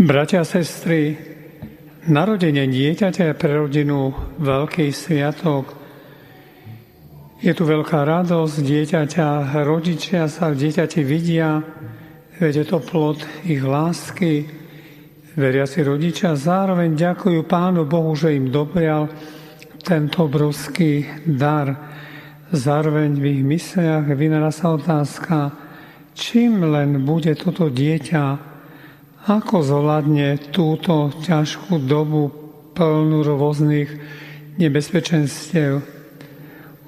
Bratia a sestry, narodenie dieťaťa je pre rodinu veľký sviatok. Je tu veľká radosť dieťaťa, rodičia sa v dieťati vidia, veď je to plod ich lásky. Veriaci rodičia zároveň ďakujú Pánu Bohu, že im doprial tento obrovský dar. Zároveň v ich mysliach vynára sa otázka, čím len bude toto dieťa ako zvládne túto ťažkú dobu plnú rôznych nebezpečenstiev?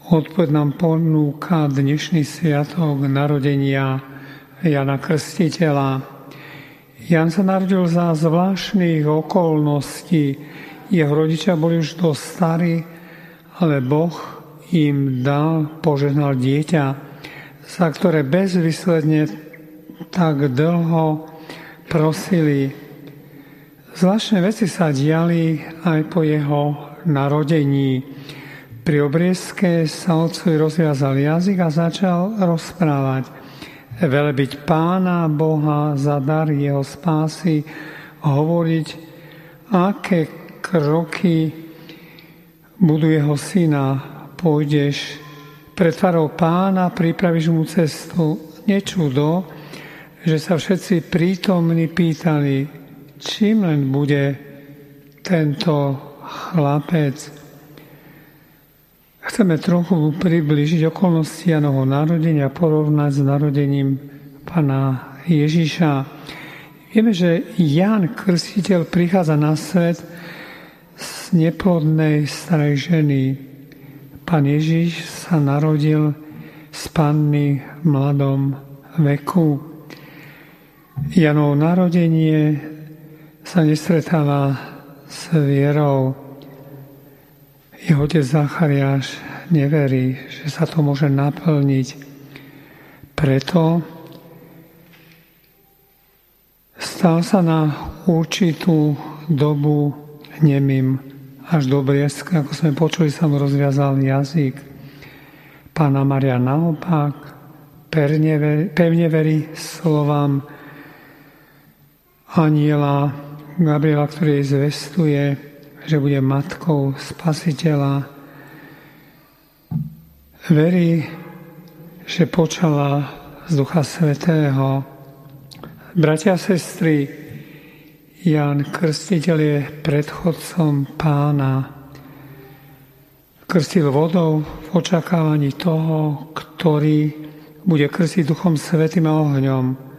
Odpoveď nám ponúka dnešný sviatok narodenia Jana Krstiteľa. Jan sa narodil za zvláštnych okolností. Jeho rodičia boli už dosť starí, ale Boh im dal, požehnal dieťa, za ktoré bezvysledne tak dlho prosili. Zvláštne veci sa diali aj po jeho narodení. Pri obriezke sa otcovi rozviazal jazyk a začal rozprávať. Velebiť pána Boha za dar jeho spásy, hovoriť, aké kroky budú jeho syna. Pôjdeš pred tvarou pána, pripravíš mu cestu. Nečudo, že sa všetci prítomní pýtali, čím len bude tento chlapec. Chceme trochu približiť okolnosti Janovho narodenia, porovnať s narodením Pana Ježiša. Vieme, že Jan Krstiteľ prichádza na svet z neplodnej starej ženy. Pán Ježiš sa narodil z panny v mladom veku. Janov narodenie sa nestretáva s vierou. Jeho otec Zachariáš neverí, že sa to môže naplniť. Preto stal sa na určitú dobu nemým. Až do Brieska, ako sme počuli, sa mu rozviazal jazyk. Pána Maria naopak pevne verí slovám aniela Gabriela, ktorý jej zvestuje, že bude matkou spasiteľa. Verí, že počala z Ducha Svetého. Bratia a sestry, Jan Krstiteľ je predchodcom pána. Krstil vodou v očakávaní toho, ktorý bude krstiť Duchom Svetým a ohňom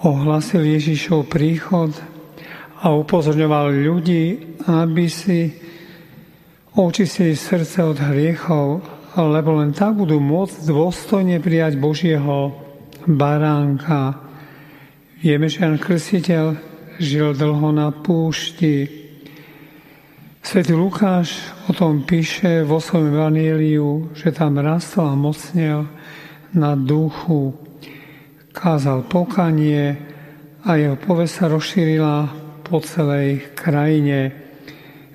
ohlasil Ježišov príchod a upozorňoval ľudí, aby si očistili srdce od hriechov, lebo len tak budú môcť dôstojne prijať Božieho baránka. Vieme, že Jan Krstiteľ žil dlho na púšti. Svetý Lukáš o tom píše vo svojom evaníliu, že tam rastol a mocnil na duchu kázal pokanie a jeho povesť sa rozšírila po celej krajine.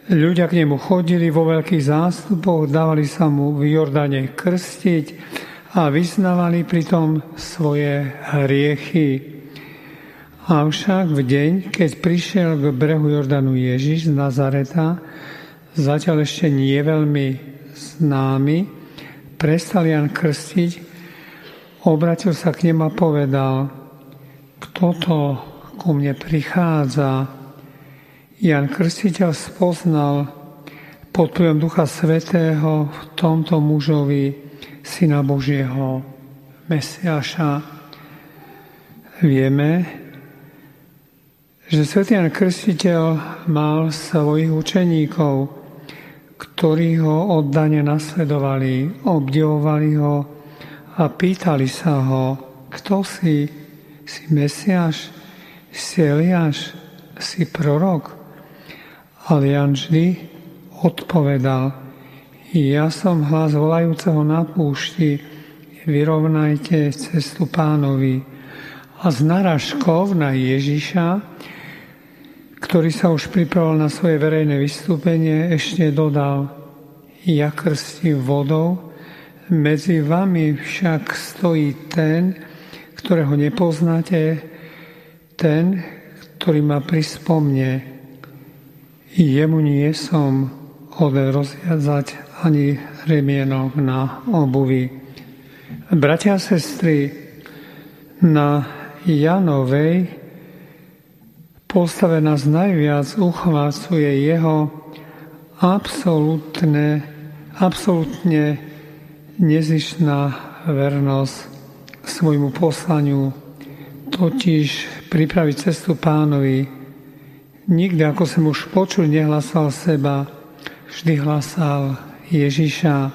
Ľudia k nemu chodili vo veľkých zástupoch, dávali sa mu v Jordane krstiť a vyznávali pritom svoje hriechy. Avšak v deň, keď prišiel k brehu Jordanu Ježiš z Nazareta, zatiaľ ešte nie veľmi známy, prestal Jan krstiť Obratil sa k nemu a povedal, kto to ku mne prichádza. Jan Krstiteľ spoznal pod vplyvom Ducha Svetého v tomto mužovi Syna Božieho, Mesiaša. Vieme, že Svetý Jan Krstiteľ mal svojich učeníkov, ktorí ho oddane nasledovali, obdivovali ho, a pýtali sa ho, kto si, si Mesiáš, si Eliáš, si prorok. Ale Jan vždy odpovedal, ja som hlas volajúceho na púšti, vyrovnajte cestu pánovi. A z naražkov na Ježiša, ktorý sa už pripravil na svoje verejné vystúpenie, ešte dodal, ja krstím vodou, medzi vami však stojí ten, ktorého nepoznáte, ten, ktorý ma prispomne. Jemu nie som ode ani remienok na obuvi. Bratia a sestry, na Janovej postave nás najviac uchvácuje jeho absolútne, absolútne nezišná vernosť svojmu poslaniu, totiž pripraviť cestu pánovi. Nikdy, ako som už počul, nehlasoval seba, vždy hlasal Ježiša.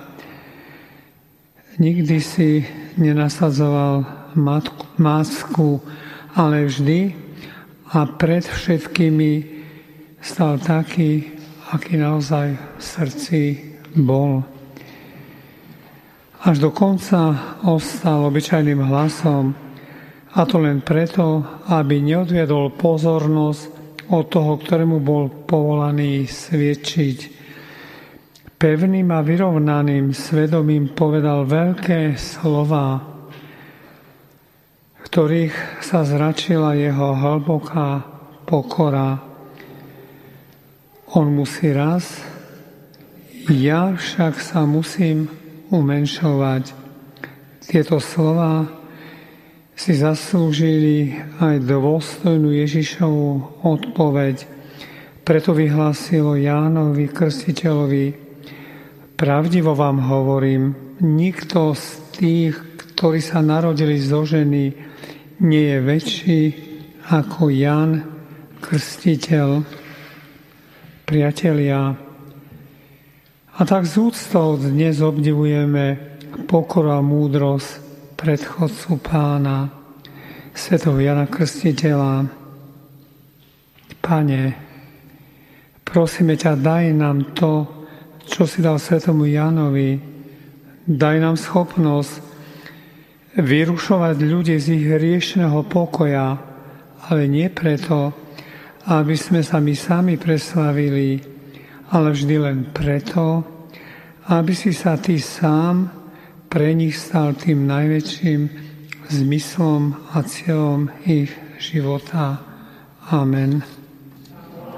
Nikdy si nenasadzoval matku, masku, ale vždy a pred všetkými stal taký, aký naozaj v srdci bol. Až do konca ostal obyčajným hlasom, a to len preto, aby neodviedol pozornosť od toho, ktorému bol povolaný sviedčiť pevným a vyrovnaným svedomím povedal veľké slova, ktorých sa zračila jeho hlboká pokora. On musí raz, ja však sa musím umenšovať. Tieto slova si zaslúžili aj dôstojnú Ježišovú odpoveď. Preto vyhlásilo Jánovi Krstiteľovi, Pravdivo vám hovorím, nikto z tých, ktorí sa narodili zo ženy, nie je väčší ako Jan Krstiteľ. Priatelia, a tak z úctou dnes obdivujeme pokoru a múdrosť predchodcu pána, svetov Jana Krstiteľa. Pane, prosíme ťa, daj nám to, čo si dal svetomu Jánovi. Daj nám schopnosť vyrušovať ľudí z ich riešného pokoja, ale nie preto, aby sme sa my sami preslavili, ale vždy len preto, aby si sa ty sám pre nich stal tým najväčším zmyslom a cieľom ich života. Amen.